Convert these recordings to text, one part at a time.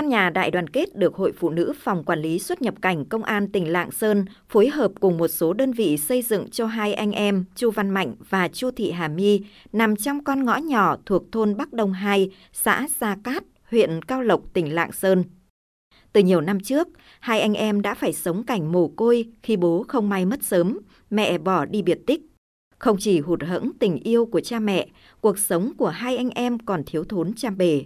Căn nhà đại đoàn kết được Hội Phụ nữ Phòng Quản lý xuất nhập cảnh Công an tỉnh Lạng Sơn phối hợp cùng một số đơn vị xây dựng cho hai anh em Chu Văn Mạnh và Chu Thị Hà My nằm trong con ngõ nhỏ thuộc thôn Bắc Đông 2, xã Gia Cát, huyện Cao Lộc, tỉnh Lạng Sơn. Từ nhiều năm trước, hai anh em đã phải sống cảnh mồ côi khi bố không may mất sớm, mẹ bỏ đi biệt tích. Không chỉ hụt hẫng tình yêu của cha mẹ, cuộc sống của hai anh em còn thiếu thốn trăm bề.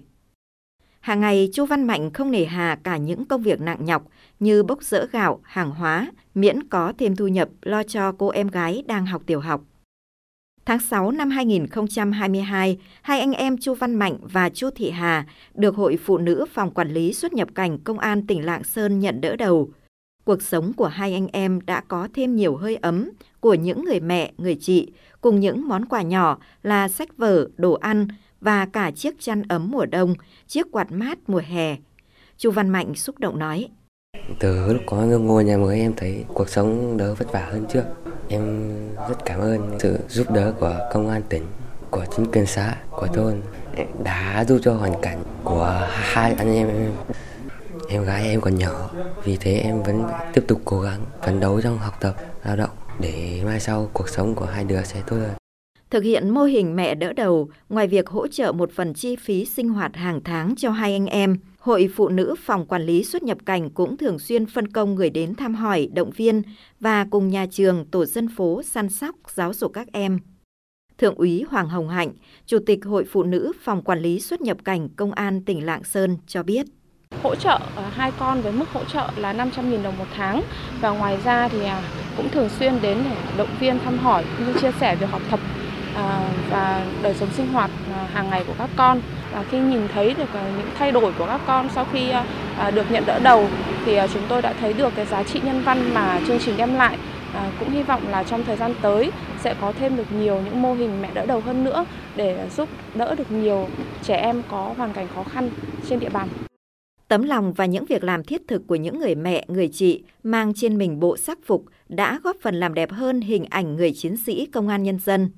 Hàng ngày, Chu Văn Mạnh không nề hà cả những công việc nặng nhọc như bốc rỡ gạo, hàng hóa, miễn có thêm thu nhập lo cho cô em gái đang học tiểu học. Tháng 6 năm 2022, hai anh em Chu Văn Mạnh và Chu Thị Hà được Hội Phụ nữ Phòng Quản lý xuất nhập cảnh Công an tỉnh Lạng Sơn nhận đỡ đầu. Cuộc sống của hai anh em đã có thêm nhiều hơi ấm của những người mẹ, người chị, cùng những món quà nhỏ là sách vở, đồ ăn và cả chiếc chăn ấm mùa đông, chiếc quạt mát mùa hè. Chu Văn Mạnh xúc động nói. Từ lúc có ngôi nhà mới em thấy cuộc sống đỡ vất vả hơn trước. Em rất cảm ơn sự giúp đỡ của công an tỉnh, của chính quyền xã, của thôn đã giúp cho hoàn cảnh của hai anh em em. Em gái em còn nhỏ, vì thế em vẫn tiếp tục cố gắng phấn đấu trong học tập, lao động để mai sau cuộc sống của hai đứa sẽ tốt hơn. Thực hiện mô hình mẹ đỡ đầu, ngoài việc hỗ trợ một phần chi phí sinh hoạt hàng tháng cho hai anh em, Hội Phụ nữ Phòng Quản lý xuất nhập cảnh cũng thường xuyên phân công người đến thăm hỏi, động viên và cùng nhà trường, tổ dân phố săn sóc, giáo dục các em. Thượng úy Hoàng Hồng Hạnh, Chủ tịch Hội Phụ nữ Phòng Quản lý xuất nhập cảnh Công an tỉnh Lạng Sơn cho biết. Hỗ trợ ờ, hai con với mức hỗ trợ là 500.000 đồng một tháng và ngoài ra thì à, cũng thường xuyên đến để động viên thăm hỏi cũng như chia sẻ việc học tập À, và đời sống sinh hoạt à, hàng ngày của các con và khi nhìn thấy được à, những thay đổi của các con sau khi được nhận đỡ đầu thì chúng tôi đã thấy được cái giá trị nhân văn mà chương trình đem lại cũng hy vọng là trong thời gian tới sẽ có thêm được nhiều những mô hình mẹ đỡ đầu hơn nữa để giúp đỡ được nhiều trẻ em có hoàn cảnh khó khăn trên địa bàn. Tấm lòng và những việc làm thiết thực của những người mẹ, người chị mang trên mình bộ sắc phục đã góp phần làm đẹp hơn hình ảnh người chiến sĩ công an nhân dân.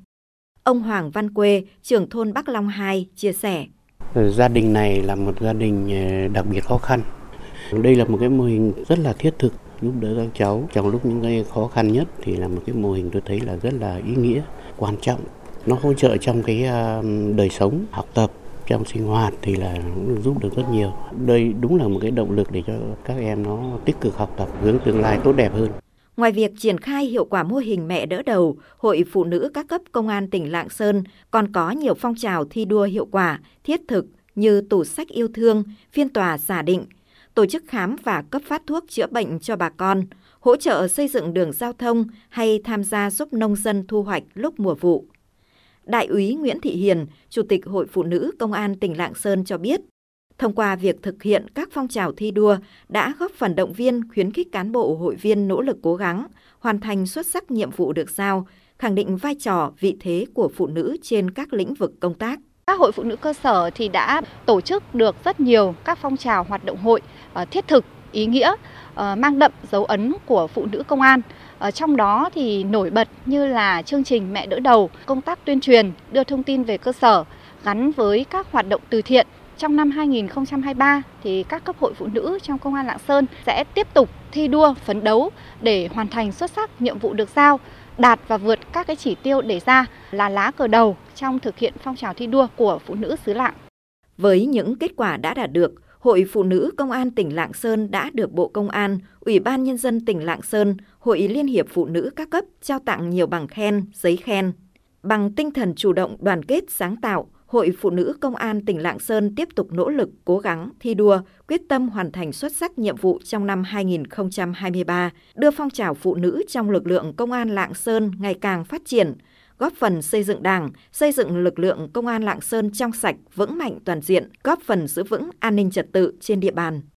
Ông Hoàng Văn Quê, trưởng thôn Bắc Long 2, chia sẻ. Gia đình này là một gia đình ờ, đặc biệt khó khăn. Đây là một cái mô hình rất là thiết thực giúp đỡ các cháu trong lúc những cái khó khăn nhất thì là một cái mô hình tôi thấy là rất là ý nghĩa, quan trọng. Nó hỗ trợ trong cái ờ, đời sống, học tập trong sinh hoạt thì là giúp được rất nhiều. Đây đúng là một cái động lực để cho các em nó tích cực học tập hướng tương lai tốt đẹp hơn. Ngoài việc triển khai hiệu quả mô hình mẹ đỡ đầu, Hội Phụ nữ các cấp Công an tỉnh Lạng Sơn còn có nhiều phong trào thi đua hiệu quả, thiết thực như tủ sách yêu thương, phiên tòa giả định, tổ chức khám và cấp phát thuốc chữa bệnh cho bà con, hỗ trợ xây dựng đường giao thông hay tham gia giúp nông dân thu hoạch lúc mùa vụ. Đại úy Nguyễn Thị Hiền, Chủ tịch Hội Phụ nữ Công an tỉnh Lạng Sơn cho biết, thông qua việc thực hiện các phong trào thi đua đã góp phần động viên khuyến khích cán bộ hội viên nỗ lực cố gắng, hoàn thành xuất sắc nhiệm vụ được giao, khẳng định vai trò, vị thế của phụ nữ trên các lĩnh vực công tác. Các hội phụ nữ cơ sở thì đã tổ chức được rất nhiều các phong trào hoạt động hội ờ, thiết thực, ý nghĩa, ờ, mang đậm dấu ấn của phụ nữ công an. Ở trong đó thì nổi bật như là chương trình Mẹ đỡ đầu, công tác tuyên truyền, đưa thông tin về cơ sở gắn với các hoạt động từ thiện. Trong năm 2023 thì các cấp hội phụ nữ trong công an Lạng Sơn sẽ tiếp tục thi đua phấn đấu để hoàn thành xuất sắc nhiệm vụ được giao, đạt và vượt các cái chỉ tiêu đề ra là lá cờ đầu trong thực hiện phong trào thi đua của phụ nữ xứ Lạng. Với những kết quả đã đạt được, Hội Phụ nữ Công an tỉnh Lạng Sơn đã được Bộ Công an, Ủy ban Nhân dân tỉnh Lạng Sơn, Hội Liên hiệp Phụ nữ các cấp trao tặng nhiều bằng khen, giấy khen. Bằng tinh thần chủ động, đoàn kết, sáng tạo, Hội Phụ nữ Công an tỉnh Lạng Sơn tiếp tục nỗ lực, cố gắng, thi đua, quyết tâm hoàn thành xuất sắc nhiệm vụ trong năm 2023, đưa phong trào phụ nữ trong lực lượng Công an Lạng Sơn ngày càng phát triển, góp phần xây dựng Đảng, xây dựng lực lượng công an Lạng Sơn trong sạch, vững mạnh toàn diện, góp phần giữ vững an ninh trật tự trên địa bàn.